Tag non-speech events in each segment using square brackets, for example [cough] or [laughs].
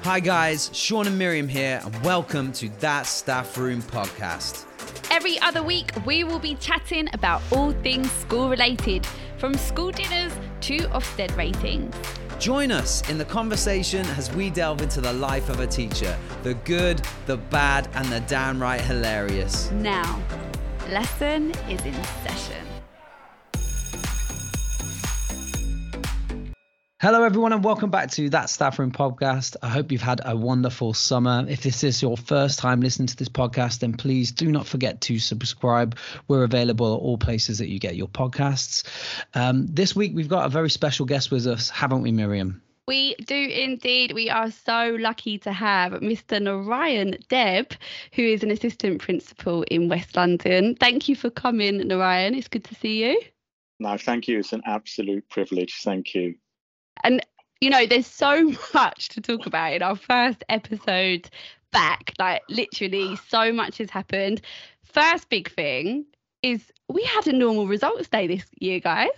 Hi, guys, Sean and Miriam here, and welcome to That Staff Room podcast. Every other week, we will be chatting about all things school related, from school dinners to Ofsted ratings. Join us in the conversation as we delve into the life of a teacher the good, the bad, and the downright hilarious. Now, lesson is in session. Hello, everyone, and welcome back to That Staff Room podcast. I hope you've had a wonderful summer. If this is your first time listening to this podcast, then please do not forget to subscribe. We're available at all places that you get your podcasts. Um, this week, we've got a very special guest with us, haven't we, Miriam? We do indeed. We are so lucky to have Mr. Narayan Deb, who is an assistant principal in West London. Thank you for coming, Narayan. It's good to see you. No, thank you. It's an absolute privilege. Thank you. And you know, there's so [laughs] much to talk about in our first episode back. Like literally, so much has happened. First big thing is we had a normal results day this year, guys.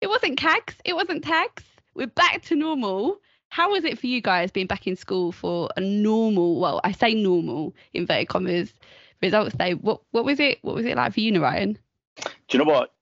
It wasn't CAGs, it wasn't TAGs. We're back to normal. How was it for you guys being back in school for a normal, well, I say normal, inverted commas, results day? What what was it? What was it like for you, Ryan? Do you know what?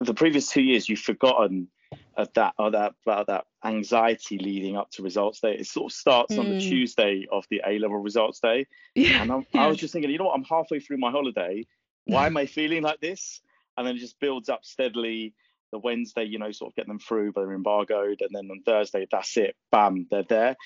The previous two years, you've forgotten of that or that about that anxiety leading up to results day. It sort of starts mm. on the hmm. Tuesday of the A level results day. Yeah. And I'm. I was just thinking, you know what? I'm halfway through my holiday. Why am I feeling like this? And then it just builds up steadily. The Wednesday, you know, sort of getting them through, but they're embargoed. And then on Thursday, that's it. Bam, they're there.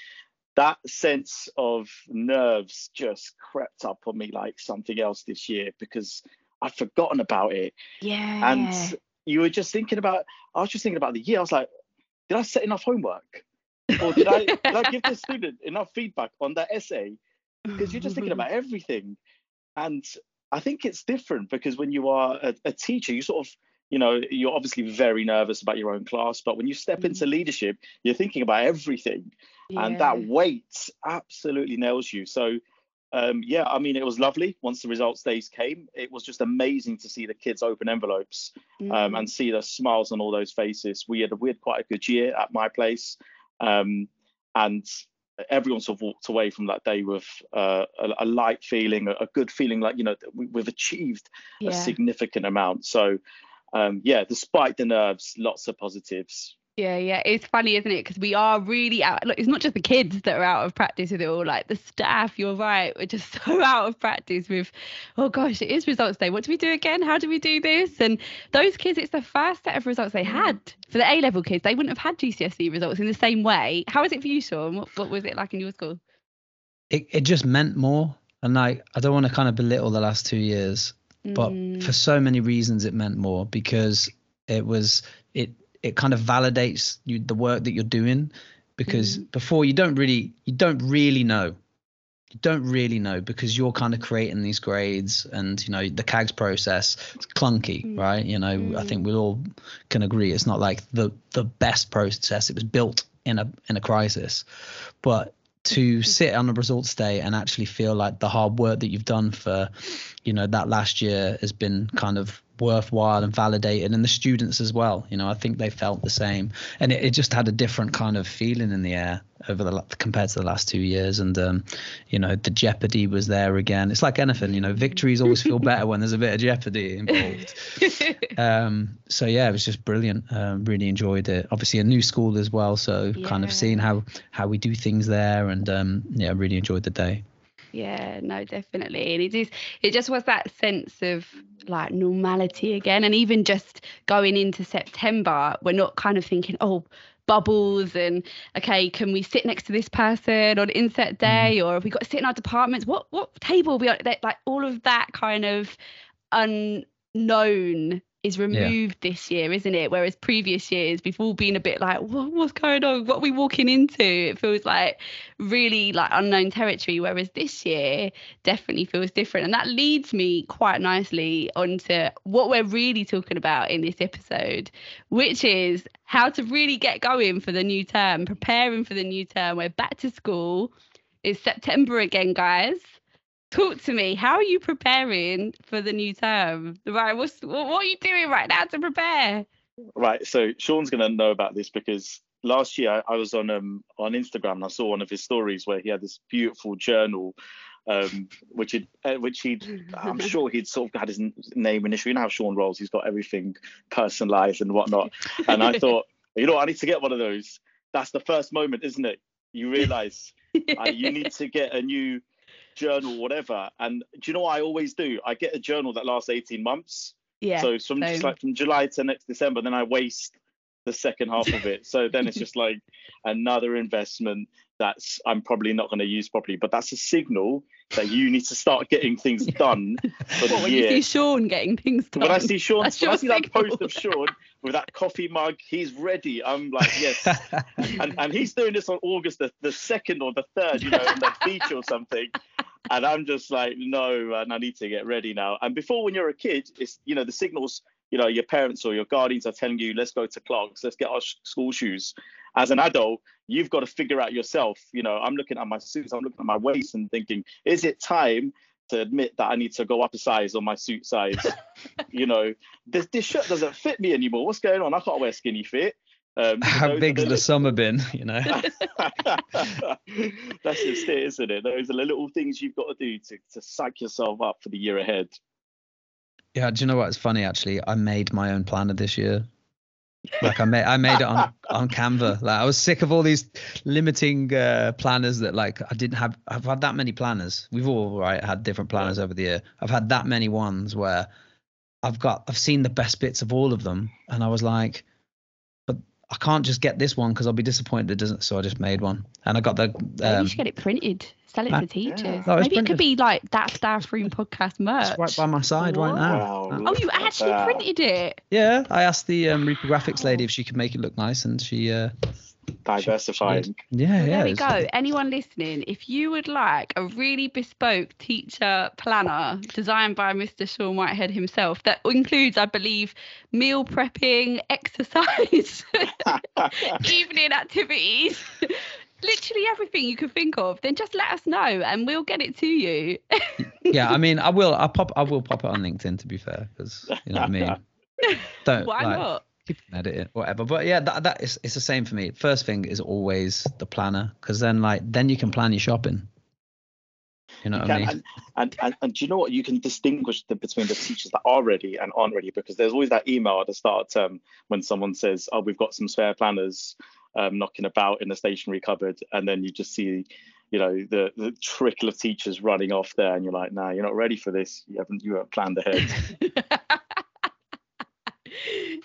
That sense of nerves just crept up on me like something else this year because I'd forgotten about it. Yeah. And you were just thinking about i was just thinking about the year. I was like did i set enough homework? Or did i did i give the [laughs] student enough feedback on that essay? Because you're just thinking about everything. And i think it's different because when you are a, a, teacher you sort of you know you're obviously very nervous about your own class but when you step into mm. leadership you're thinking about everything. Yeah. and that weight absolutely nails you. So um, yeah, I mean, it was lovely once the results days came. It was just amazing to see the kids open envelopes um, mm. and see the smiles on all those faces. We had we had quite a good year at my place, um, and everyone sort of walked away from that day with uh, a, a, light feeling, a, a, good feeling, like you know we, have achieved yeah. a significant amount. So, um, yeah, despite the nerves, lots of positives. Yeah, yeah, it's funny, isn't it? Because we are really out. Look, it's not just the kids that are out of practice with it all. Like the staff, you're right. We're just [laughs] so out of practice with, oh gosh, it is results day. What do we do again? How do we do this? And those kids, it's the first set of results they had for the A level kids. They wouldn't have had GCSE results in the same way. How was it for you, Sean? What, what was it like in your school? It it just meant more, and like I don't want to kind of belittle the last two years, but mm. for so many reasons it meant more because it was it it kind of validates you the work that you're doing because mm. before you don't really you don't really know you don't really know because you're kind of creating these grades and you know the CAGS process it's clunky mm. right you know mm. I think we all can agree it's not like the the best process it was built in a in a crisis but to sit on a results day and actually feel like the hard work that you've done for you know that last year has been kind of worthwhile and validated and the students as well. You know i think they felt the same. And it, it just had a different kind of feeling in the air over the compared to the last two years. And um, you know the jeopardy was there again. It's like anything you know victories always feel better when there's a bit of jeopardy involved. [laughs] Um, so yeah it was just brilliant. Um, really enjoyed it. Obviously a new school as well. So yeah. kind of seeing how how we do things there. And um, yeah really enjoyed the day yeah no definitely. And it is it just was that sense of like normality again. And even just going into september we're not kind of thinking oh bubbles and okay can we sit next to this person on inset mm. day? Or have we got to sit in our departments? What what table are we on? Like all of that kind of unknown is removed yeah. this year, isn't it? Whereas previous years, we've all been a bit like, what, what's going on? What are we walking into? It feels like really like unknown territory. Whereas this year definitely feels different. And that leads me quite nicely onto what we're really talking about in this episode, which is how to really get going for the new term, preparing for the new term. We're back to school. It's September again, guys talk to me. How are you preparing for the new term? Right, what's what, what are you doing right now to prepare? Right, so Sean's going to know about this because last year I, was on um on Instagram and I saw one of his stories where he had this beautiful journal um, which he uh, which he'd, I'm [laughs] sure he'd sort of had his name initially. You know how Sean rolls, he's got everything personalized and whatnot. And I thought, you know, I need to get one of those. That's the first moment, isn't it? You realize [laughs] uh, you need to get a new journal, whatever. And do you know what I always do? I get a journal that lasts 18 months. Yeah. So from just like from July to next December, then I waste the second half of it. So then it's [laughs] just like another investment that's I'm probably not going to use properly. But that's a signal that you need to start getting things [laughs] done for the what, when year. you see Sean getting things done. when I see Sean, That's when I see that post of Sean with that coffee mug, he's ready. I'm like, yes. [laughs] and, and he's doing this on August the, the second or the third, you know, on the beach or something. And I'm just like, no, man, I need to get ready now. And before, when you're a kid, it's you know the signals. You know, your parents or your guardians are telling you, let's go to Clark's, let's get our sh- school shoes. As an adult, you've got to figure out yourself. You know, I'm looking at my suits, I'm looking at my waist and thinking, is it time to admit that I need to go up a size on my suit size? [laughs] you know, this, this shirt doesn't fit me anymore. What's going on? I can't wear skinny fit. Um, [laughs] How big's the the summer bin? You know. [laughs] That's just it, isn't it? Those are the little things you've got to do to, to psych yourself up for the year ahead. Yeah, do you know what? It's funny actually. I made my own planner this year. Like I made I made it on [laughs] on Canva. Like I was sick of all these limiting uh, planners that like I didn't have. I've had that many planners. We've all right had different planners over the year. I've had that many ones where I've got I've seen the best bits of all of them, and I was like, I can't just get this one because I'll be disappointed it doesn't. So I just made one, and I got the. Maybe Um, you should get it printed. Sell it uh, to teachers. yeah. No, it's Maybe it could be like that staff room podcast merch. it's right by my side right now. Wow. Oh, you actually that. printed it. Yeah, I asked the um, reprographics lady if she could make it look nice, and she. Uh, Diversifying. yeah, Well, yeah. there we it's- go. Anyone listening, if you would like a really bespoke teacher planner designed by Mr. Sean Whitehead himself, that includes, I believe, meal prepping, [laughs] exercise, [laughs] evening activities, [laughs] literally everything you could think of, then just let us know and we'll get it to you. yeah, I mean, I will. I pop. I will pop it on LinkedIn. To be fair, because you know what I mean. Don't Why like, not? People can edit it, whatever. But yeah, that that is it's the same for me. First thing is always the planner, because then like then you can plan your shopping. You know what I mean? and, and, and, and do you know what? You can distinguish the, between the teachers that are ready and aren't ready because there's always that email at the start of term when someone says, Oh, we've got some spare planners um, knocking about in the stationery cupboard. And then you just see, you know, the, the trickle of teachers running off there. And you're like, Nah, you're not ready for this. You haven't, you haven't planned ahead. [laughs]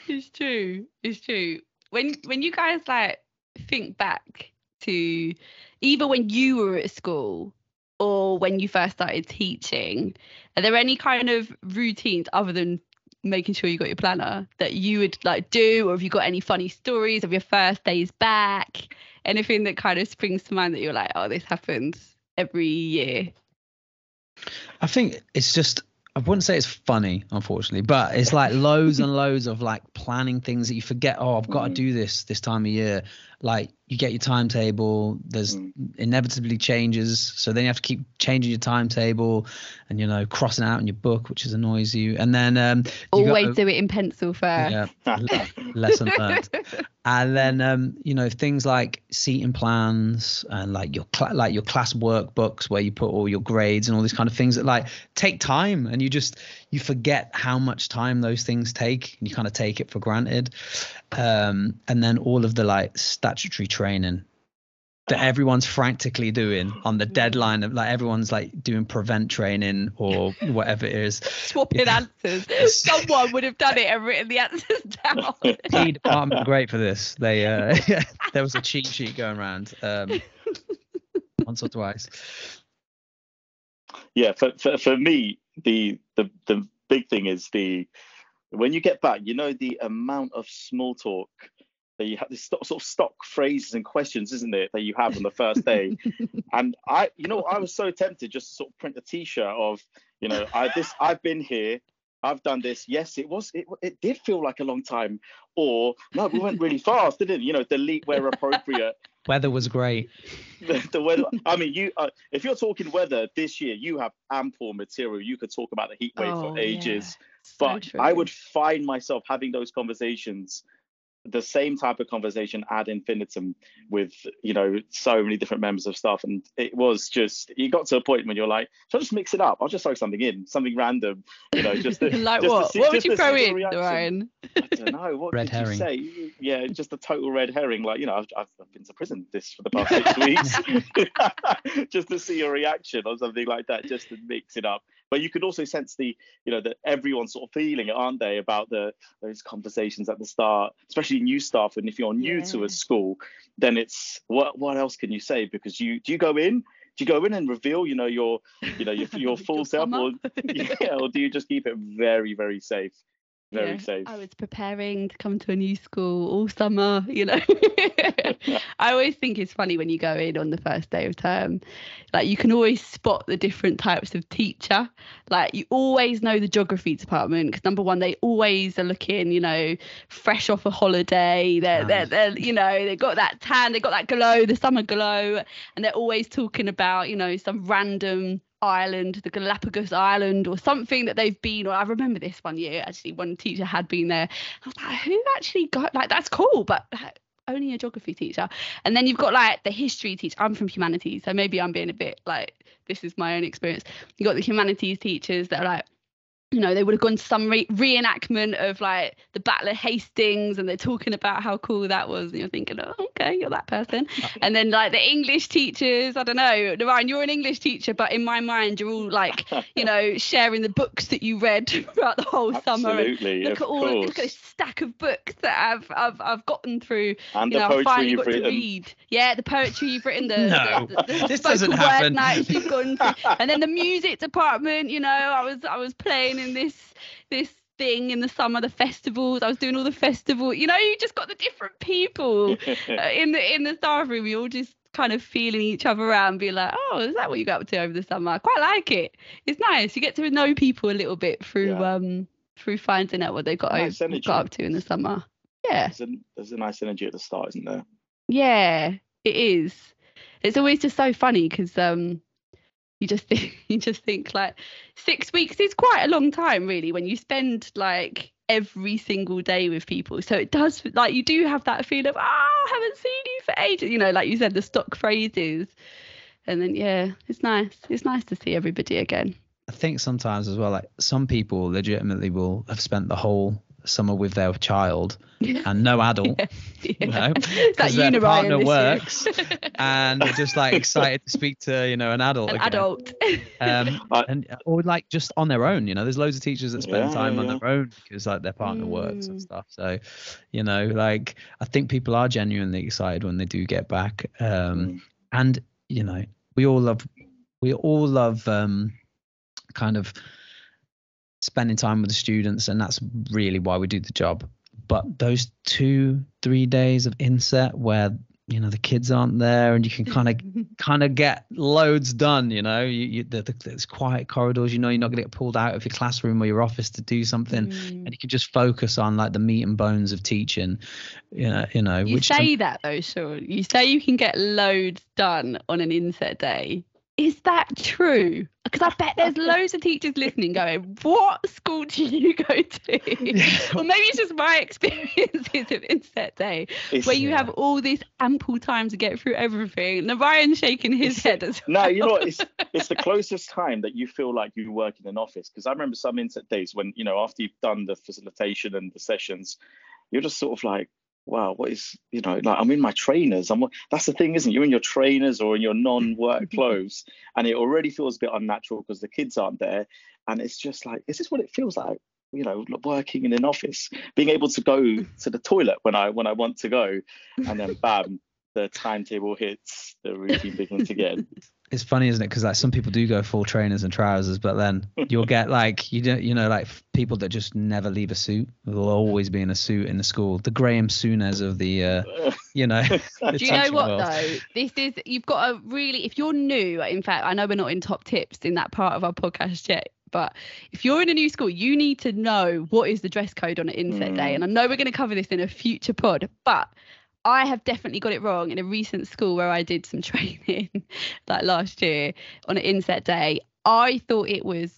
it's true. It's true. When when you guys like think back to either when you were at school or when you first started teaching, are there any kind of routines other than making sure you got your planner that you would like do, or have you got any funny stories of your first days back? Anything that kind of springs to mind that you're like, oh, this happens every year. I think it's just I wouldn't say it's funny, unfortunately, but it's like loads and loads of like planning things that you forget. Oh, I've got to Mm. do this this time of year. Like you get your timetable. There's Mm. inevitably changes, so then you have to keep changing your timetable, and you know crossing out in your book, which is annoys you. And then um, Always got, do it in pencil first. yeah, [laughs] le- lesson learned. And then um, you know things like seating plans and like your cla like your class workbooks where you put all your grades and all these kind of things that like take time and you just you forget how much time those things take and you kind of take it for granted. Um, and then all of the like statutory training that everyone's frantically doing on the deadline of like everyone's like doing prevent training or whatever it is. swapping Yeah. answers. Someone would have done it and written the answers down. P department great for this. They uh, [laughs] there was a cheat sheet going around um, once or twice. yeah for, for, for me the, the the big thing is the when you get back you know the amount of small talk that you have this sort of stock phrases and questions isn't it that you have on the first day? [laughs] And i you know i was so tempted just to sort of print a t-shirt of you know i this i've been here i've done this. Yes it was it, it did feel like a long time. Or no we went really fast didn't it? You know delete where appropriate Weather was great. [laughs] the, the weather. I mean, you uh, if you're talking weather this year, you have ample material. You could talk about the heat wave Oh, for ages. So But true. I would find myself having those conversations the same type of conversation ad infinitum with you know so many different members of staff. And it was just you got to a point when you're like shall I just mix it up? I'll just throw something in something random you know just to, [laughs] like just what? see, what would you throw in Ryan? I don't know. [laughs] What red did herring. you say? Yeah just a total red herring. Like you know I've, I've been to prison this for the past six [laughs] weeks. Just to see your reaction or something like that just to mix it up but you could also sense the you know that everyone's sort of feeling it aren't they about the those conversations at the start especially new staff. And if you're new yeah. to a school then it's what what else can you say? Because you do you go in? Do you go in and reveal you know your you know your, your [laughs] full self or, [laughs] yeah, or do you just keep it very very safe very safe. I was preparing to come to a new school all summer, you know. [laughs] I always think it's funny when you go in on the first day of term. Like you can always spot the different types of teacher. Like you always know the geography department because number one, they always are looking, you know, fresh off a holiday. They're, they're, they're, you know, they've got that tan, they've got that glow, the summer glow, and they're always talking about, you know, some random island, the Galapagos Island, or something that they've been. Or I remember this one year actually, one teacher had been there. I was like, who actually got like that's cool, but only a geography teacher. And then you've got like the history teacher. I'm from humanities, so maybe I'm being a bit like this is my own experience. You got the humanities teachers that are like, you know, they would have gone to some re- reenactment of like the Battle of Hastings and they're talking about how cool that was. And you're thinking, oh, okay, you're that person. and then like the English teachers, I don't know, Ryan, you're an English teacher, but in my mind, you're all like, [laughs] you know, sharing the books that you read [laughs] throughout the whole summer. Absolutely. Look at all, course. look at this stack of books that I've I've, I've gotten through. And you the know, poetry I finally you've got written. to read. Yeah, the poetry you've written, the, No, the, the, the this spoken doesn't word happen. nights you've gone through. [laughs] and then the music department, you know, I was I was playing this this thing in the summer, the festivals. I was doing all the festival. You know, you just got the different people uh, [laughs] in the in the staff room. You all just kind of feeling each other out and be like, oh, is that what you got up to over the summer? I quite like it. It's nice. You get to know people a little bit through Yeah. um through finding out what they got, Nice over, got up to in the summer. Yeah. There's a, there's a nice energy at the start, isn't there? Yeah, it is. It's always just so funny because um, you just think [laughs] you just think like six weeks is quite a long time, really, when you spend like every single day with people. So it does like you do have that feel of oh, I haven't seen you for ages. You know, like you said, the stock phrases, and then yeah, it's nice. It's nice to see everybody again. I think sometimes as well, like some people legitimately will have spent the whole summer with their child [laughs] and no adult, Yeah. [laughs] you know, [laughs] that because their partner works and they're just like excited to speak to, you know, an adult. An again. adult. Um, I- and or like just on their own, you know, there's loads of teachers that spend Yeah, time on their own because like their partner works Mm. and stuff. So, you know, like I think people are genuinely excited when they do get back. Um, Mm. and you know we all love we all love um kind of spending time with the students and that's really why we do the job but those two three days of inset where you know the kids aren't there and you can kind of [laughs] kind of get loads done you know you, you the, the, there's quiet corridors you know you're not going to get pulled out of your classroom or your office to do something Mm. and you can just focus on like the meat and bones of teaching you know you know You say that though, Sean. You say you can get loads done on an inset day. Is that true? Because I bet there's loads of teachers listening going, What school do you go to? or maybe it's just my [laughs] experiences of inset day, It's- where you have all this ample time to get through everything. Now Ryan's shaking his It's- head as no, you know what? It's it's the closest time that you feel like you work in an office. Because I remember some inset days when you know after you've done the facilitation and the sessions, you're just sort of like, wow, what is you know like I'm in my trainers. I'm that's the thing, isn't it? You're in your trainers or in your non-work [laughs] clothes, and it already feels a bit unnatural because the kids aren't there, and it's just like, is this what it feels like? You know, working in an office, being able to go to the toilet when I when I want to go, and then bam, the timetable hits, the routine begins again. It's funny isn't it because like some people do go full trainers and trousers but then you'll get [laughs] like you don't you know like people that just never leave a suit they'll always be in a suit in the school the Graham Souness of the uh you know [laughs] [laughs] the Do you know what world. though? This is you've got a really if you're new. In fact, I know we're not in top tips in that part of our podcast yet. But if you're in a new school, you need to know what is the dress code on an inset day. Mm. And I know we're going to cover this in a future pod, but I have definitely got it wrong in a recent school where I did some [laughs] training like last year on an inset day. I thought it was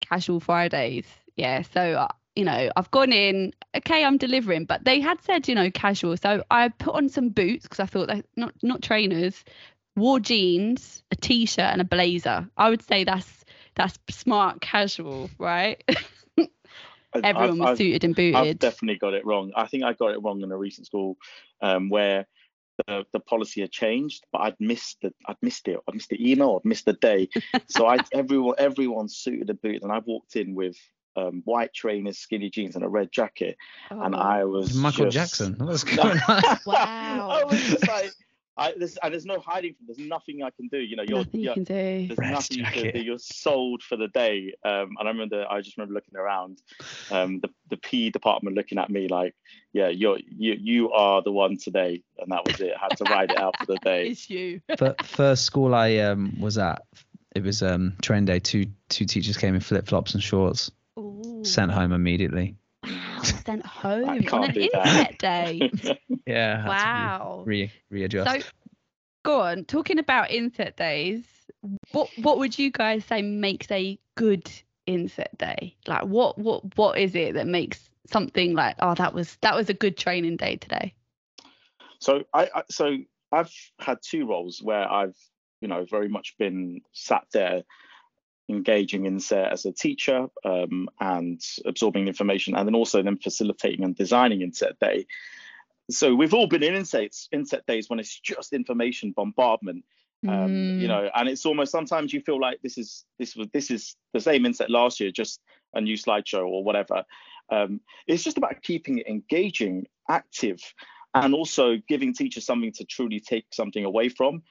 casual Fridays. Yeah. So, uh, you know, I've gone in, okay, I'm delivering, but they had said, you know, casual. So I put on some boots because I thought that not not trainers, wore jeans, a t-shirt, and a blazer. I would say that's that's smart casual, right? [laughs] Everyone I've, was I've, suited and booted. I've definitely got it wrong. I think I got it wrong in a recent school um, where the, the policy had changed, but I'd missed the I'd missed it. I'd missed the email. I'd missed the day. so I [laughs] everyone everyone suited and booted, and I walked in with um, white trainers, skinny jeans, and a red jacket, oh. and I was Michael just, Jackson. What's [laughs] going on? wow. I was just like, I, there's, and there's no hiding. From. There's nothing I can do. You know, you're, nothing you're, you can do. There's nothing jacket. you can do. You're sold for the day. Um, and I remember, I just remember looking around, um, the the P department looking at me like, yeah, you're you you are the one today, and that was it. I had to ride it out for the [laughs] day. it's you. first school I um was at, it was um train day. Two two teachers came in flip flops and shorts. Ooh. Sent home immediately. Wow, sent [laughs] home on an inset [laughs] day. yeah. Wow. Re readjust. So, go on. Talking about inset days, what what would you guys say makes a good inset day? Like, what what what is it that makes something like, oh, that was that was a good training day today? So I, I so I've had two roles where I've you know very much been sat there engaging in set as a teacher um, and absorbing information, and then also then facilitating and designing inset day. So we've all been in insets inset days when it's just information bombardment. Um, mm. you know, and it's almost sometimes you feel like this is this was this is the same inset last year, just a new slideshow or whatever. Um, it's just about keeping it engaging, active, and also giving teachers something to truly take something away from.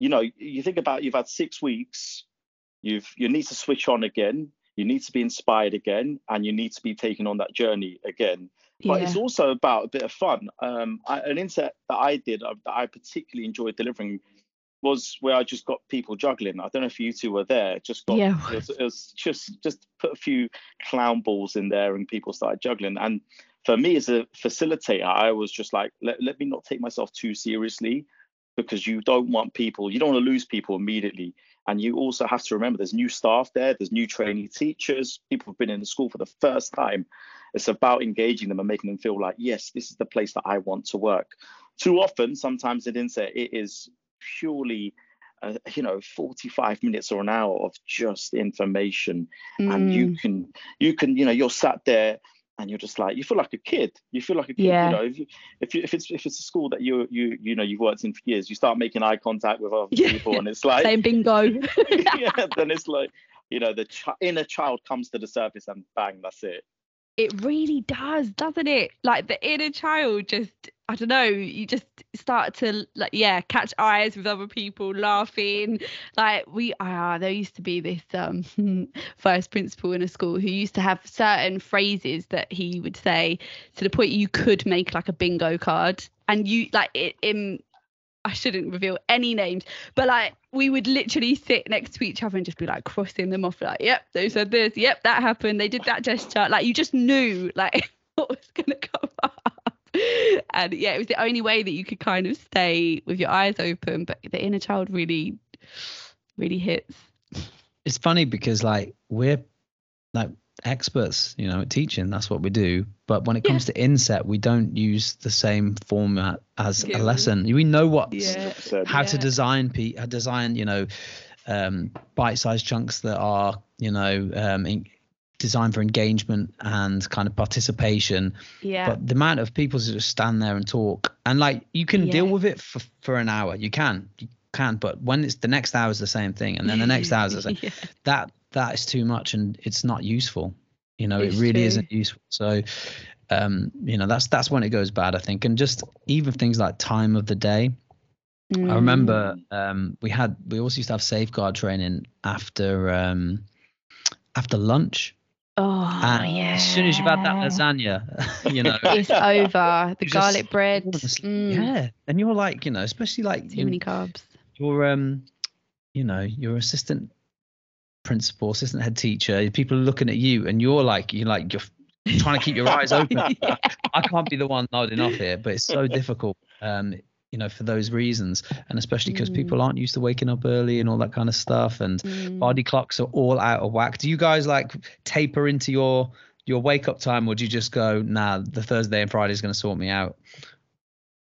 You know, you think about you've had six weeks You've you need to switch on again. You need to be inspired again, and you need to be taken on that journey again. But yeah. it's also about a bit of fun. Um, I, an inset that I did uh, that I particularly enjoyed delivering was where I just got people juggling. I don't know if you two were there. Just got yeah. it, was, it was just just put a few clown balls in there and people started juggling. And for me as a facilitator, I was just like, let, let me not take myself too seriously because you don't want people, you don't want to lose people immediately. And you also have to remember there's new staff there, there's new trainee teachers, people have been in the school for the first time. It's about engaging them and making them feel like, yes, this is the place that I want to work. Too often, sometimes it is it is purely uh, you know 45 minutes or an hour of just information mm. and you mm. can you can you know you're sat there and you're just like you feel like a kid you feel like a kid yeah. you know if, you, if, you, if it's if it's a school that you you you know you've worked in for years you start making eye contact with other yeah. people and it's like same bingo [laughs] yeah then it's like you know the ch- inner child comes to the surface and bang that's it it really does doesn't it like the inner child just I don't know, you just start to like yeah, catch eyes with other people laughing. Like we ah, there used to be this um [laughs] first principal in a school who used to have certain phrases that he would say to the point you could make like a bingo card and you like it in I shouldn't reveal any names, but like we would literally sit next to each other and just be like crossing them off, like, yep, they said this, yep, that happened, they did that gesture. Like you just knew like [laughs] what was gonna come [laughs] up. and yeah, it was the only way that you could kind of stay with your eyes open. But the inner child really, really hits. It's funny because like we're like experts, you know, at teaching. That's what we do. But when it comes yeah. to inset, we don't use the same format as yeah. a lesson. We know what yeah. how to design how design, you know, um, bite-sized chunks that are, you know, um, in, designed for engagement and kind of participation. Yeah. But the amount of people who just stand there and talk and like you can deal with it for, for an hour. You can. You can, but when it's the next hour is the same thing and then the next [laughs] hour is the same. yeah. That that is too much and it's not useful. You know, it's it really true. isn't useful. So um, you know, that's that's when it goes bad, I think. And just even things like time of the day. Mm. I remember mm. um, we had we also used to have safeguard training after um, after lunch. Oh, and yeah. As soon as you've had that lasagna, [laughs] you know, it's over. [laughs] The garlic just, bread. Mm. Yeah, and you're like, you know, especially like too many carbs. You're um, you know, your assistant principal, assistant head teacher, people are looking at you and you're like, you're like, you're [laughs] trying to keep your eyes open. yeah. I can't be the one nodding off here, but it's so [laughs] difficult. Um, you know, for those reasons, and especially because mm. people aren't used to waking up early and all that kind of stuff, and mm. body clocks are all out of whack. Do you guys like taper into your your wake up time, or do you just go, nah, the Thursday and Friday is going to sort me out?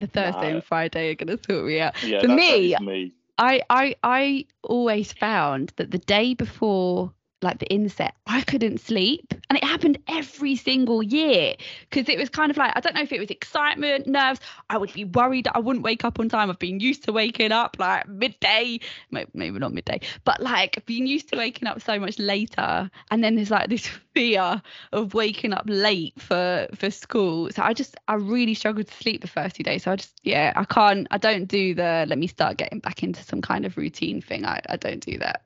The Thursday nah. and Friday are going to sort me out. Yeah, For me, me, I, I I always found that the day before like the inset, I couldn't sleep. And it happened every single year because it was kind of like, I don't know if it was excitement, nerves. I would be worried that I wouldn't wake up on time. I've been used to waking up like midday, maybe not midday, but like being used to waking up so much later. And then there's like this [laughs] fear of waking up late for for school. So I just, I really struggled to sleep the first two days. So I just, yeah, I can't, I don't do the let me start getting back into some kind of routine thing. I, I don't do that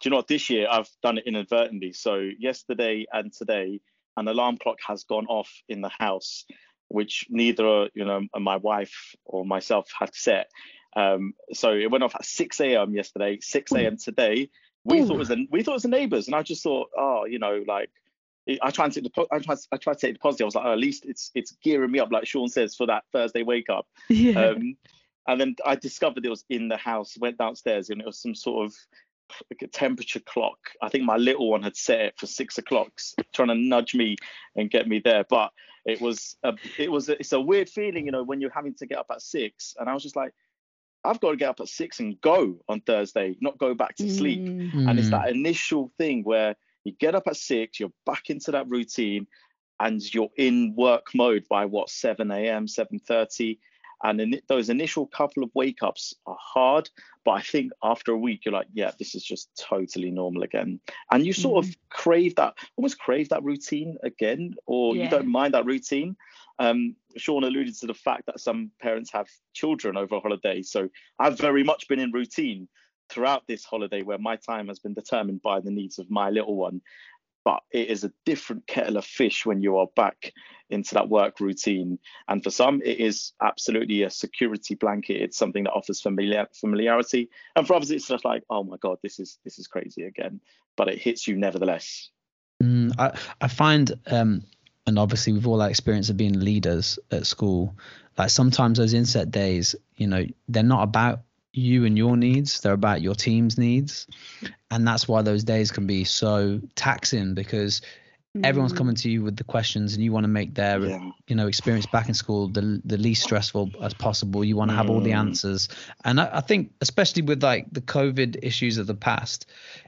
do you know what? This year I've done it inadvertently. So yesterday and today, an alarm clock has gone off in the house, which neither you know my wife or myself had set. Um, so it went off at 6 a.m. yesterday, 6 a.m. today. We Ooh. thought it was the, we thought it was the neighbors, and I just thought, oh, you know, like I tried to I tried I tried to take the positive. I was like, oh, at least it's it's gearing me up, like Sean says, for that Thursday wake up. Yeah. Um, and then I discovered it was in the house. Went downstairs, and it was some sort of a temperature clock. I think my little one had set it for six o'clock, trying to nudge me and get me there. But it was a, it was a, it's a weird feeling, you know, when you're having to get up at six. And I was just like, I've got to get up at six and go on Thursday, not go back to sleep. Mm. And it's that initial thing where you get up at six, you're back into that routine, and you're in work mode by what 7 a.m., 7:30 and in those initial couple of wake ups are hard but i think after a week you're like yeah this is just totally normal again and you sort mm-hmm. of crave that almost crave that routine again or yeah. you don't mind that routine um, sean alluded to the fact that some parents have children over a holiday so i've very much been in routine throughout this holiday where my time has been determined by the needs of my little one but it is a different kettle of fish when you are back into that work routine. And for some, it is absolutely a security blanket. It's something that offers familiar, familiarity. And for others, it's just like, oh my god, this is this is crazy again. But it hits you nevertheless. Mm, I I find, um, and obviously we've all that experience of being leaders at school. Like sometimes those inset days, you know, they're not about you and your needs they're about your team's needs and that's why those days can be so taxing because mm. everyone's coming to you with the questions and you want to make their yeah. you know experience back in school the the least stressful as possible you want to have mm. all the mm. answers and I, I, think especially with like the covid issues of the past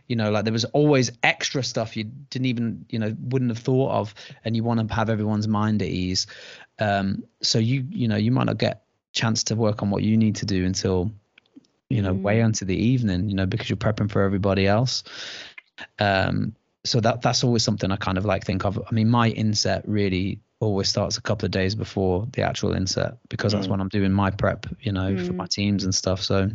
you know like there was always extra stuff you didn't even you know wouldn't have thought of and you want to have everyone's mind at ease um so you you know you might not get chance to work on what you need to do until you know, mm. way into the evening, you know, because you're prepping for everybody else. Um, so that that's always something I kind of like think of. I mean, my inset really always starts a couple of days before the actual inset because mm. that's when I'm doing my prep, you know, mm. for my mm. teams and stuff. So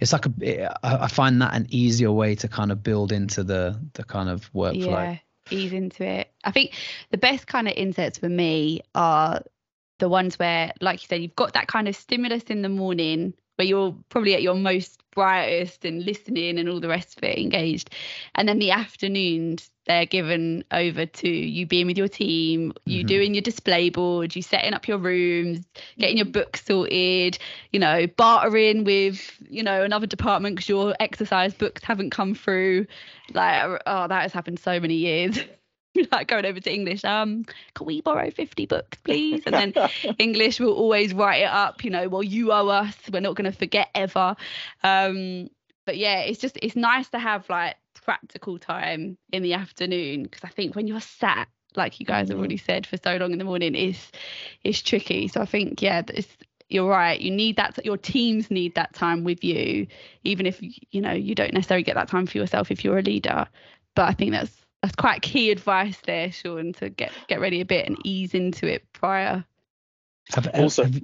it's like a, I find that an easier way to kind of build into the the kind of workflow. Yeah, ease into it. I think the best kind of insets for me are the ones where, like you said, you've got that kind of stimulus in the morning where you're probably at your most brightest and listening and all the rest of it engaged. And then the afternoons they're given over to you being with your team you mm-hmm. doing your display board you setting up your rooms getting your books sorted you know bartering with you know another department because your exercise books haven't come through. Like oh that has happened so many years [laughs] [laughs] like going over to English, um, can we borrow 50 books, please? And then [laughs] English will always write it up, you know, well, you owe us, we're not going to forget ever. Um, but yeah, it's just, it's nice to have like practical time in the afternoon because I think when you're sat, like you guys have already mm-hmm. said, for so long in the morning, is is tricky. So I think, yeah, it's, you're right. You need that. Your teams need that time with you, even if you know you don't necessarily get that time for yourself if you're a leader. But I think that's that's quite key advice there, Sean, to get get ready a bit and ease into it prior. Have, also, have,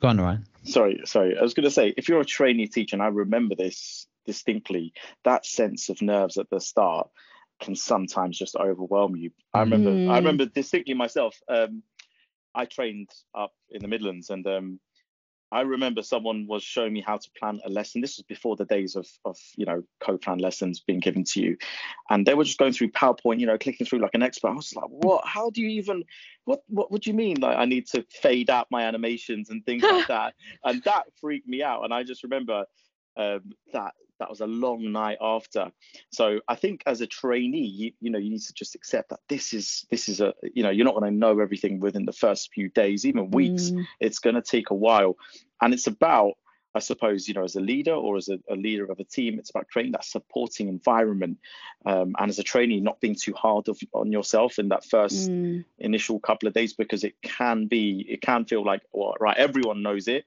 go on, Ryan. Sorry, sorry. I was going to say, if you're a trainee teacher, and I remember this distinctly, that sense of nerves at the start can sometimes just overwhelm you. I remember, mm. I remember distinctly myself. Um, I trained up in the Midlands, and um, I remember someone was showing me how to plan a lesson. This was before the days of, of you know, co-plan lessons being given to you. And they were just going through PowerPoint, you know, clicking through like an expert. I was like, what? How do you even, what, what, what do you mean? Like, I need to fade out my animations and things like [laughs] that. And that freaked me out. And I just remember um, that that was a long night after. So I think as a trainee, you, you know, you need to just accept that this is this is a you know you're not going to know everything within the first few days, even weeks. Mm. It's going to take a while, and it's about I suppose, you know, as a leader or as a, a leader of a team, it's about creating that supporting environment. Um, and as a trainee, not being too hard of, on yourself in that first mm. initial couple of days, because it can be, it can feel like, well, right, everyone knows it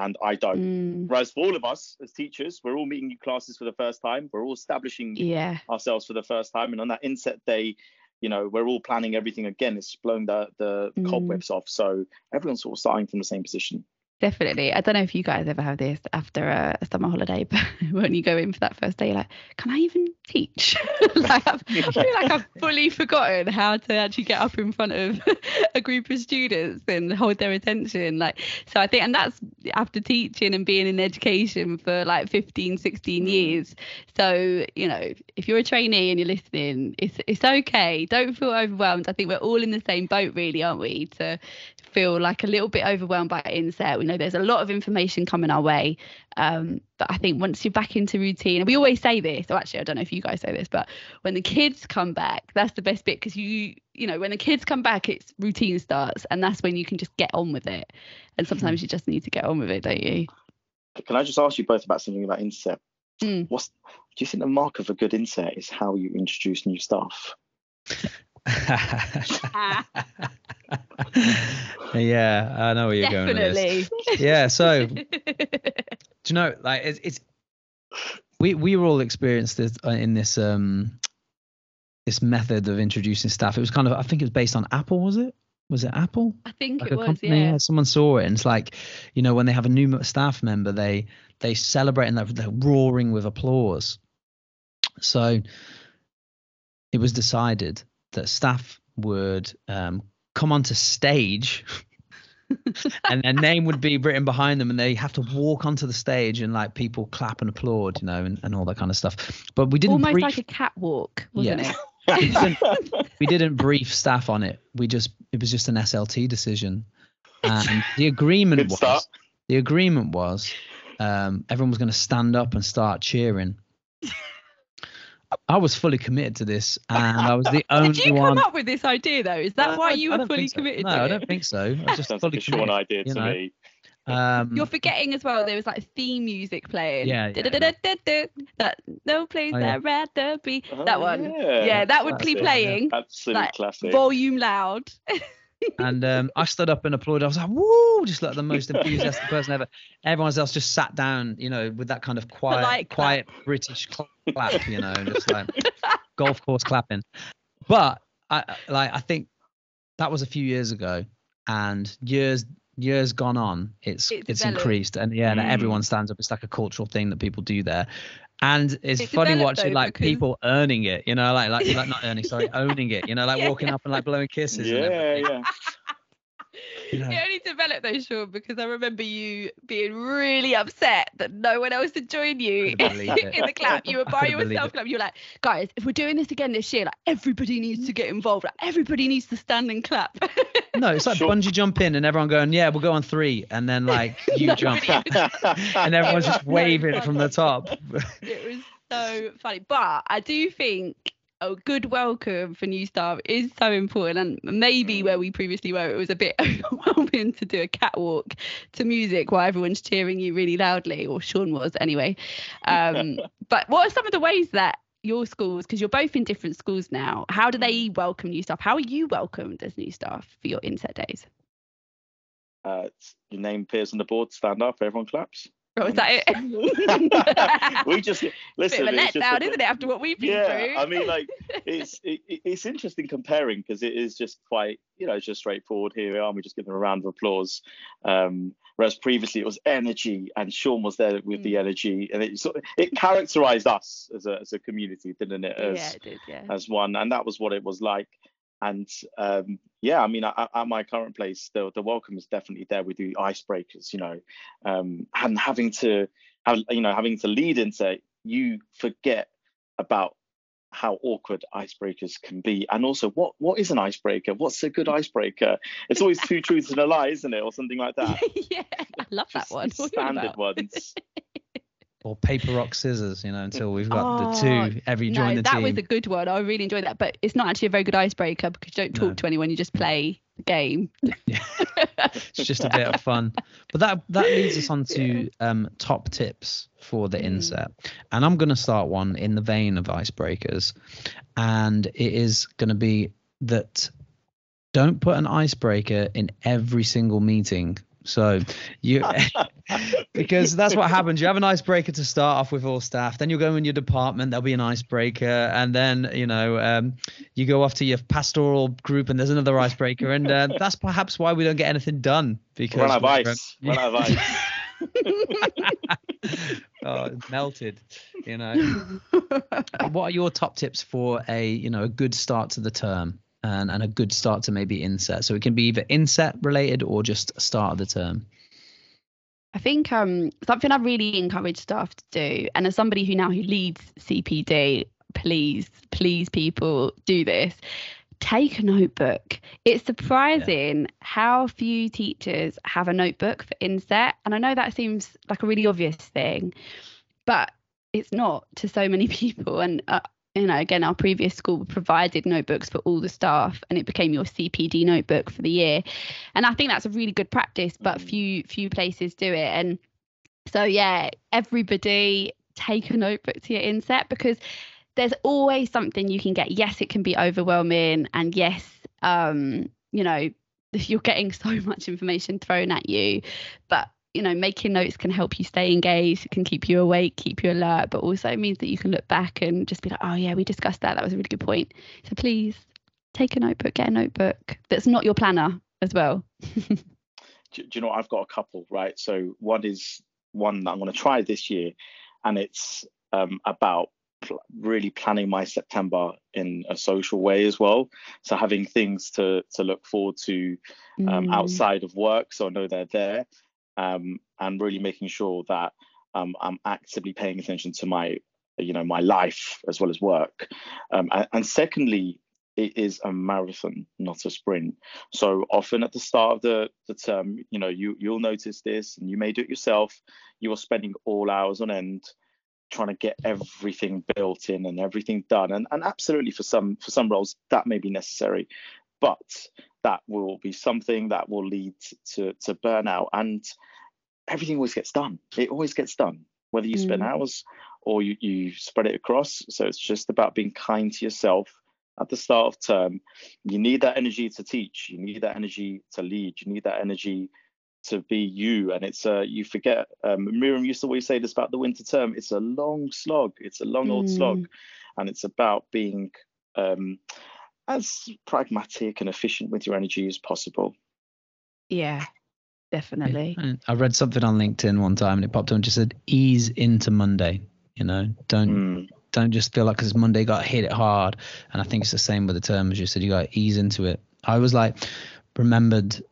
and I don't. Mm. Whereas for all of us as teachers, we're all meeting new classes for the first time. We're all establishing yeah. ourselves for the first time. And on that inset day, you know, we're all planning everything again. It's blowing the, the mm. cobwebs off. So everyone's sort of starting from the same position. Definitely. I don't know if you guys ever have this after a, a summer holiday, [laughs] but when you go in for that first day, you're like, can I even teach? [laughs] like, i feel like I've fully forgotten how to actually get up in front of [laughs] a group of students and hold their attention. Like, so I think, and that's after teaching and being in education for like 15, 16 mm. years. So, you know, if you're a trainee and you're listening, it's, it's okay. Don't feel overwhelmed. I think we're all in the same boat, really, aren't we? To feel like a little bit overwhelmed by inset. We know there's a lot of information coming our way. Um, but I think once you're back into routine, and we always say this, or actually, I don't know if you guys say this, but when the kids come back, that's the best bit because you, you know, when the kids come back, it's routine starts, and that's when you can just get on with it. And sometimes you just need to get on with it, don't you? Can I just ask you both about something about inset? Mm. What's do you think the mark of a good inset is how you introduce new staff? [laughs] yeah, I know where you're Definitely. going. With Yeah, so [laughs] do you know, like it's, it's we we were all experienced this uh, in this um this method of introducing staff. It was kind of I think it was based on Apple, was it? Was it Apple? I think like it was. Company? Yeah. Someone saw it, and it's like, you know, when they have a new staff member, they they celebrate and they're, they're roaring with applause. So it was decided that staff would um, come onto stage [laughs] and their name would be written behind them and they have to walk onto the stage and like people clap and applaud you know and, and all that kind of stuff. But we didn't almost brief... like a catwalk wasn't yeah. it? [laughs] We, didn't, we didn't brief staff on it. We just it was just an slt decision. And [laughs] the agreement was start. the agreement was um, everyone was going to stand up and start cheering I was fully committed to this, and I was the [laughs] only one. Did you come up with this idea though? Is that why you were fully so. committed? No, I don't think so. I [laughs] just That's fully committed. one idea to know. me. Um, You're forgetting as well. There was like theme music playing. Yeah. yeah. That no place oh, yeah. I'd rather be. Oh, that one. Yeah, yeah that would be playing. Yeah. Absolute like, classic. Volume loud. [laughs] and um, I stood up and applauded. I was like, "Woo!" Just like the most [laughs] enthusiastic person ever. Everyone else just sat down, you know, with that kind of quiet, quiet British clap, you know, just like [laughs] golf course clapping. But I like I think that was a few years ago, and years years gone on, it's it's, it's increased, and yeah, mm. everyone stands up. It's like a cultural thing that people do there, and it's, it's funny watching though, like because... people earning it, you know, like like like not earning, sorry, owning it, you know, like yeah. walking up and like blowing kisses. Yeah, yeah. You only developed those, Sean, because I remember you being really upset that no one else had joined you [laughs] in the clap. You were by yourself clap. You were like, guys, if we're doing this again this year, like everybody needs to get involved. Like everybody needs to stand and clap. no, it's like sure. bungee jumping and everyone going, yeah, we'll go on three, and then like [laughs] you jump, [laughs] and everyone's just waving from the top. it was so funny, but I do think a good welcome for new staff is so important. And maybe where we previously were it was a bit [laughs] overwhelming to do a catwalk to music while everyone's cheering you really loudly or sean was anyway. Um, [laughs] but what are some of the ways that your schools because you're both in different schools now how do they welcome new staff? How are you welcomed as new staff for your inset days? Uh, your name appears on the board stand up everyone claps Oh, is that it? [laughs] we just listen. Bit of a letdown, isn't it? After what we've been yeah, through. I mean, like [laughs] it's it, it's interesting comparing because it is just quite you know it's just straightforward. Here we are. And we just give them a round of applause. Um, whereas previously it was energy, and Sean was there with mm. the energy, and it sort of, it characterized us as a as a community, didn't it? As, yeah, it did. Yeah. As one, and that was what it was like and um, yeah, I mean, at, at, my current place, the the welcome is definitely there. We do icebreakers, you know, um, and having to have you know having to lead into you forget about how awkward icebreakers can be, and also what what is an icebreaker? What's a good icebreaker? It's always two [laughs] truths and a lie, isn't it, or something like that? [laughs] yeah, I love that one. Standard ones. [laughs] or paper rock scissors, you know, until we've got Oh, the two every no, join the that team. was a good one. I really enjoyed that, but it's not actually a very good icebreaker because you don't talk No. to anyone. You just play the game. [laughs] it's just a bit of fun. But that that leads us on to um, top tips for the Mm. inset, and I'm going to start one in the vein of icebreakers, and it is going to be that don't put an icebreaker in every single meeting. So you [laughs] because that's what happens. You have an icebreaker to start off with all staff. Then you'll go in your department. There'll be an icebreaker, and then you know um, you go off to your pastoral group, and there's another icebreaker, and uh, [laughs] that's perhaps why we don't get anything done because Run out of we're- ice. Run out of ice. [laughs] oh, it's melted. You know. what are your top tips for a you know a good start to the term? And, and a good start to maybe inset. So it can be either inset related or just start of the term. I think um, something I really encourage staff to do, and as somebody who now who leads CPD, please, please, people do this. Take a notebook. It's surprising how few teachers have a notebook for inset, and I know that seems like a really obvious thing, but it's not to so many [laughs] people. And uh, you know, again, our previous school provided notebooks for all the staff, and it became your CPD notebook for the year. And I think that's a really good practice, but Mm. few few places do it. And so yeah, everybody take a notebook to your inset because there's always something you can get. Yes, it can be overwhelming, and yes, um, you know, [laughs] you're getting so much information thrown at you, but you know, making notes can help you stay engaged, it can keep you awake, keep you alert, but also it means that you can look back and just be like, oh yeah, we discussed that. That was a really good point. So please take a notebook, get a notebook that's not your planner as well. [laughs] do, do you know what? I've got a couple, right? So one is one that I'm going to try this year, and it's um, about pl- really planning my September in a social way as well. So having things to to look forward to um, Mm. outside of work, so I know they're there, um, and really making sure that um, I'm actively paying attention to my, you know, my life as well as work. Um, and, secondly, it is a marathon, not a sprint. So often at the start of the, the term, you know, you you'll notice this, and you may do it yourself. You are spending all hours on end trying to get everything built in and everything done, and and absolutely for some for some roles that may be necessary, but that will be something that will lead to to burnout, and everything always gets done. It always gets done, whether you spend Mm. hours or you you spread it across. So it's just about being kind to yourself at the start of term. You need that energy to teach. You need that energy to lead. You need that energy to be you. And it's uh you forget um miriam used to always say this about the winter term it's a long slog. It's a long old slog. And it's about being um as pragmatic and efficient with your energy as possible Yeah, definitely. And I read something on LinkedIn one time and it popped up and just said ease into Monday. You know, don't Mm, don't just feel like because Monday got hit it hard. And I think it's the same with the term as you said. You got to ease into it. I was like remembered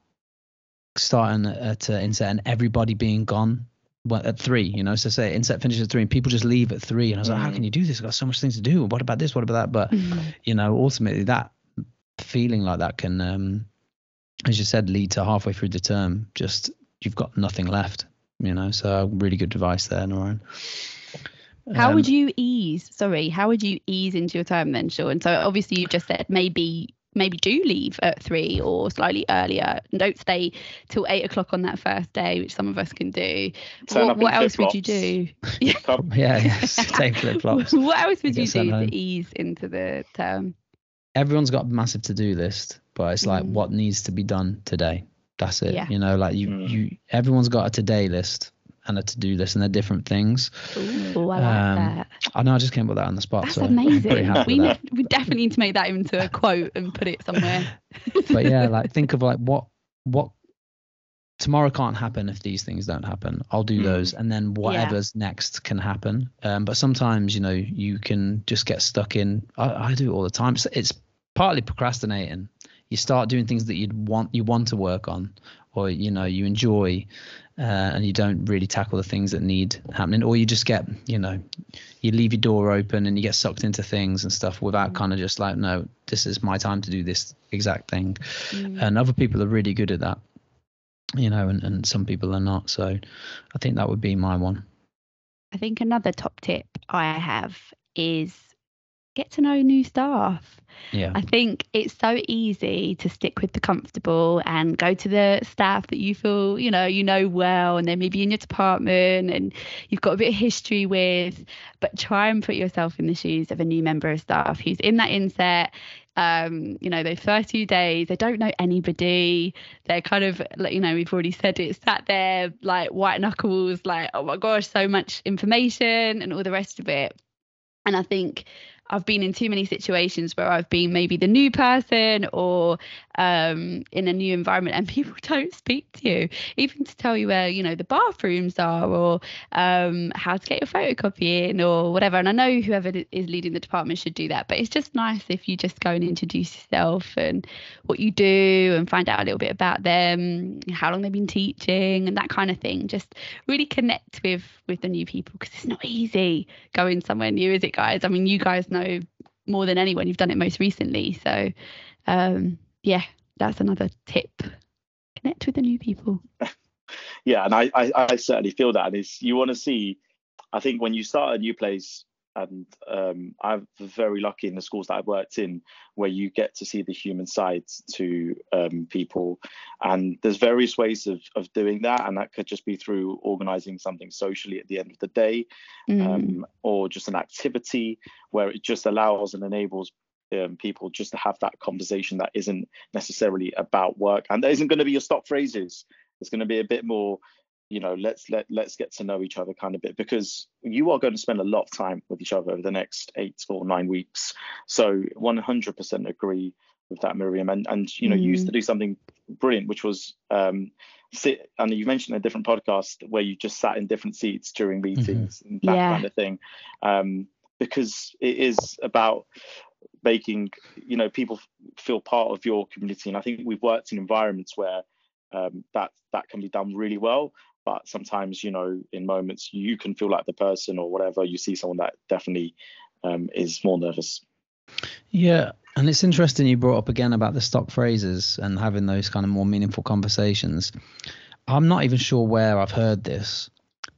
starting at uh, inset and everybody being gone well, at three. You know, so say inset finishes at three and people just leave at three. And I was like, how Mm. can you do this? I've got so much things to do. What about this? What about that? But Mhm. you know, ultimately that feeling like that can, um, as you said, lead to halfway through the term, just you've got nothing left, you know. So really good advice there, Noreen. How Um, would you ease? Sorry, how would you ease into your term then, Sean? So obviously you just said maybe maybe do leave at three or slightly earlier and don't stay till eight o'clock on that first day, which some of us can do. Turn what what else would you do? yeah, [laughs] Yeah, yes. Take flip flops. [laughs] what else would you do home. to ease into the term? Everyone's got a massive to do list, but it's like Mm. what needs to be done today. That's it. Yeah. You know, like you, Mm. you, everyone's got a today list and a to do list, and they're different things. Ooh, I like Um, that. I know I just came up with that on the spot. That's so I'm pretty amazing. happy We, with that. need, we definitely need to make that into a quote and put it somewhere. [laughs] but yeah, like think of like what what tomorrow can't happen if these things don't happen. I'll do Mm. those, and then whatever's next can happen. Um, but sometimes you know you can just get stuck in. I, I do it all the time. It's, it's partly procrastinating. You start doing things that you'd want you want to work on, or you know you enjoy, uh, and you don't really tackle the things that need happening, or you just get you know you leave your door open and you get sucked into things and stuff without kind of just like no this is my time to do this exact thing. Mm. and other people are really good at that you know and, and some people are not. So i think that would be my one. I think another top tip I have is get to know new staff. Yeah. I think it's so easy to stick with the comfortable and go to the staff that you feel, you know, you know well, and they're maybe in your department and you've got a bit of history with, but try and put yourself in the shoes of a new member of staff who's in that inset. Um, you know, those first few days, they don't know anybody. They're kind of, like, you know, we've already said it, sat there like white knuckles, like, oh my gosh, so much information and all the rest of it. And I think I've been in too many situations where I've been maybe the new person or um, in a new environment and [laughs] people don't speak to you, even to tell you where, you know, the bathrooms are or um, how to get your photocopy in or whatever. And I know whoever is leading the department should do that, but it's just nice if you just go and introduce yourself and what you do and find out a little bit about them, how long they've been teaching and that kind of thing. Just really connect with with the new people because it's not easy going somewhere new, is it, guys? I mean, you guys know more than anyone. You've done it most recently. So, um, yeah, that's another tip. Connect with the new people. [laughs] yeah, and I, I, I certainly feel that. And it's you want to see. I think when you start a new place, and um, I'm very lucky in the schools that I've worked in where you get to see the human sides to um, people. And there's various ways of, of doing that. And that could just be through organizing something socially at the end of the day mm. um, or just an activity where it just allows and enables um, people just to have that conversation that isn't necessarily about work. And there isn't going to be your stock phrases. There's going to be a bit more you know let's let let's get to know each other kind of bit because you are going to spend a lot of time with each other over the next eight or nine weeks so 100% agree with that miriam and and you know mm. you used to mm. do something brilliant which was um sit and you mentioned a different podcast where you just sat in different seats during meetings mm-hmm. and that yeah. kind of thing um because it is about making you know people feel part of your community. And i think we've worked in environments where um, that that can be done really well. But sometimes you know in moments you can feel like the person or whatever you see someone that definitely um, is more nervous. Yeah and it's interesting you brought up again about the stock phrases and having those kind of more meaningful conversations. I'm not even sure where i've heard this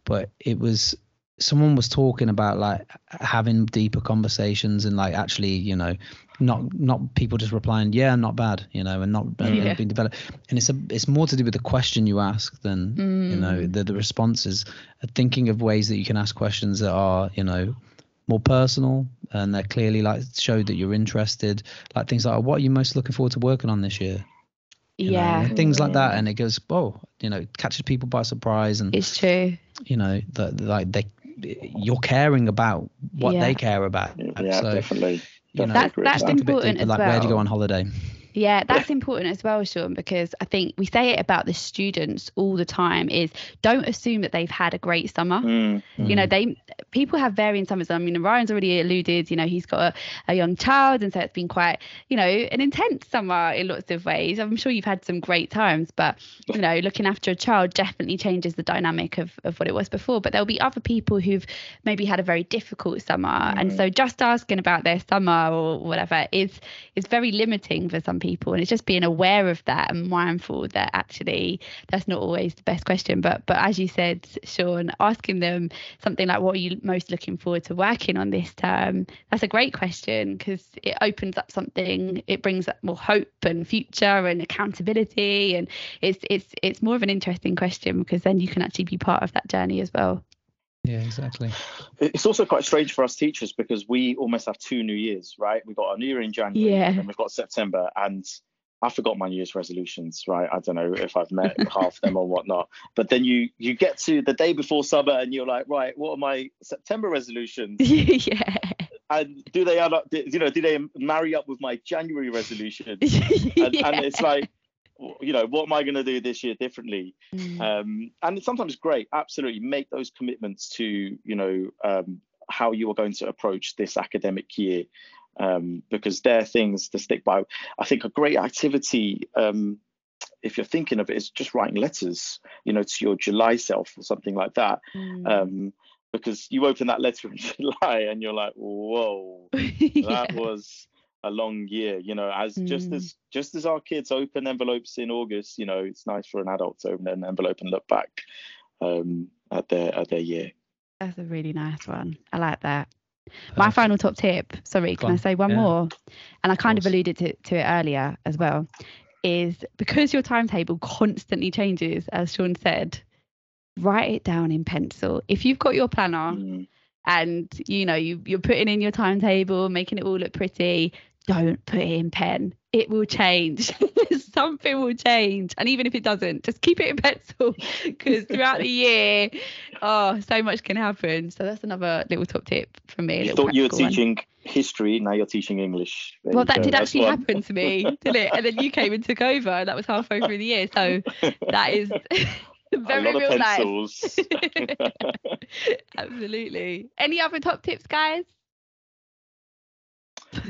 but it was someone was talking about like having deeper conversations and like actually you know not not people just replying yeah not bad you know and not and, yeah. being developed. And it's a it's more to do with the question you ask than mm. you know mm. the the responses. Thinking of ways that you can ask questions that are you know more personal and they're clearly like show that you're interested. Like things like what are you most looking forward to working on this year? You yeah. know, things like that. And it goes oh you know catches people by surprise and it's true. you know that like they you're caring about what yeah. they care about. Yeah, so, definitely. You know, that's that's important as like, well. Where do you go on holiday? Yeah, that's important as well, Sean, because I think we say it about the students all the time is don't assume that they've had a great summer. Mm. You know, they people have varying summers. I mean, Ryan's already alluded, you know, he's got a, a, young child and so it's been quite, you know, an intense summer in lots of ways. I'm sure you've had some great times, but you know, looking after a child definitely changes the dynamic of, of what it was before. But there'll be other people who've maybe had a very difficult summer. Mm. And so just asking about their summer or whatever is is very limiting for some people and it's just being aware of that and mindful that actually that's not always the best question. But but as you said Sean asking them something like what are you most looking forward to working on this term? That's a great question because it opens up something it brings up more hope and future and accountability and it's it's it's more of an interesting question because then you can actually be part of that journey as well yeah, exactly. It's also quite strange for us teachers because we almost have two New Years, right? We've got our New Year in January yeah. and we've got September. And I forgot my New Year's resolutions, right? I don't know if I've met [laughs] half of them or whatnot. But then you you get to the day before summer and you're like, right, what are my September resolutions? [laughs] yeah. And do they add up? You know, do they marry up with my January resolutions? [laughs] and, and it's like, you know what am i going to do this year differently mm. um, and it's sometimes great absolutely make those commitments to you know um, how you are going to approach this academic year um, because they're things to stick by i think a great activity um, if you're thinking of it is just writing letters you know to your july self or something like that mm. Um, because you open that letter in [laughs] july and you're like whoa [laughs] yeah. that was a long year you know as mm. just as just as our kids open envelopes in august you know it's nice for an adult to open an envelope and look back um, at their at their year That's a really nice one. I like that. My final top tip, sorry, can I say one yeah. more? And I kind of, of alluded to, to it earlier as well, is because your timetable constantly changes, as Sean said, write it down in pencil. If you've got your planner mm. and you know you, you're putting in your timetable, making it all look pretty, don't put it in pen. It will change. [laughs] Something will change. And even if it doesn't, just keep it in pencil [laughs] because throughout the year, oh, so much can happen. So that's another little top tip from me. You thought you were teaching one. history, now you're teaching English. There well, that did that's actually one. happen to me, didn't it? And then you came and took over, and that was halfway through the year. So that is [laughs] very real life. Absolutely. Any other top tips, guys?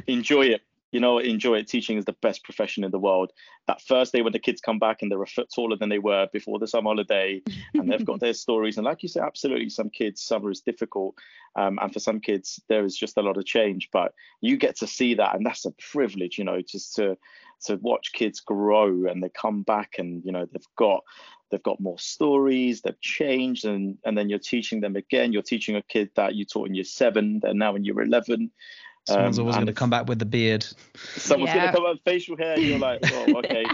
Enjoy it. You know enjoy it. Teaching is the best profession in the world. That first day when the kids come back and they're a foot taller than they were before the summer holiday and they've got [laughs] their stories. And like you said absolutely some kids summer is difficult um, and for some kids there is just a lot of change. But you get to see that and that's a privilege you know just to to watch kids grow and they come back and you know they've got they've got more stories they've changed and and then you're teaching them again. You're teaching a kid that you taught in year seven they're now in year 11 Someone's um, always going to come back with the beard. Someone's yeah. going to come up with facial hair. And you're like, oh, [laughs] okay,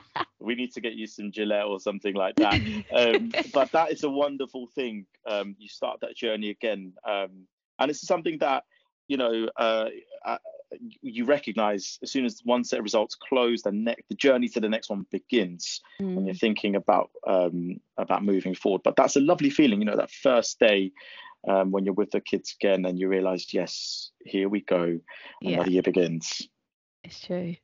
we need to get you some Gillette or something like that. Um, [laughs] but that is a wonderful thing. Um, you start that journey again, um, and it's something that you know uh, uh, you recognize as soon as one set of results close, the next the journey to the next one begins mm. when you're thinking about um, about moving forward. But that's a lovely feeling, you know, that first day um, when you're with the kids again and you realize, yes, here we go, another yeah. year begins. It's true.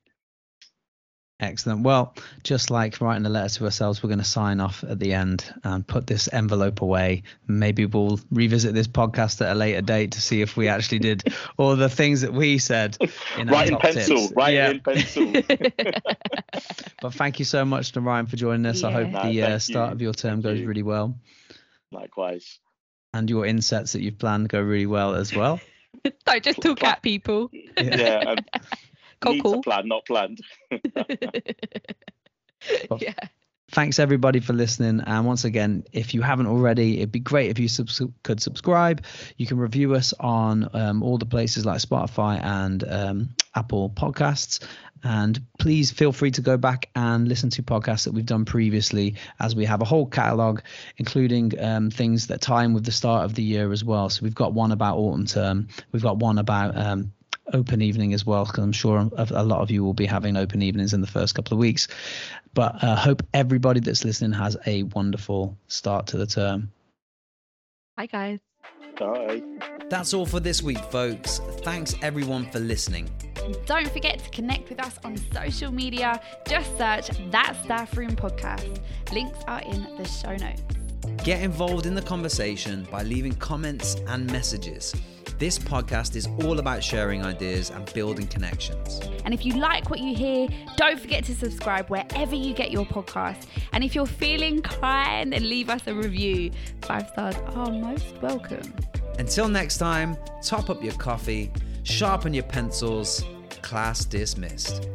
Excellent. Well, just like writing a letter to ourselves, we're going to sign off at the end and put this envelope away. Maybe we'll revisit this podcast at a later date to see if we actually did [laughs] all the things that we said. In Write in pencil. Tips. Write yeah. in pencil. [laughs] but thank you so much, to Ryan for joining us. Yeah. I hope no, the uh, start you. of your term goes really well. Likewise and your insets that you've planned go really well as well. [laughs] Don't just talk at people. Yeah, yeah um, [laughs] cool. plan, not planned. [laughs] yeah. Thanks everybody for listening. And once again, if you haven't already, it'd be great if you sub- could subscribe. You can review us on um, all the places like Spotify and um, Apple Podcasts. And please feel free to go back and listen to podcasts that we've done previously, as we have a whole catalogue, including um, things that tie in with the start of the year as well. So we've got one about autumn term, we've got one about um, open evening as well, because I'm sure a lot of you will be having open evenings in the first couple of weeks. But I uh, hope everybody that's listening has a wonderful start to the term. Hi, guys. Bye. That's all for this week, folks. Thanks everyone for listening. Don't forget to connect with us on social media. Just search That Staff Room Podcast. Links are in the show notes. Get involved in the conversation by leaving comments and messages. This podcast is all about sharing ideas and building connections. And if you like what you hear, don't forget to subscribe wherever you get your podcast. And if you're feeling kind, then leave us a review. Five stars are most welcome. Until next time, top up your coffee, sharpen your pencils, class dismissed.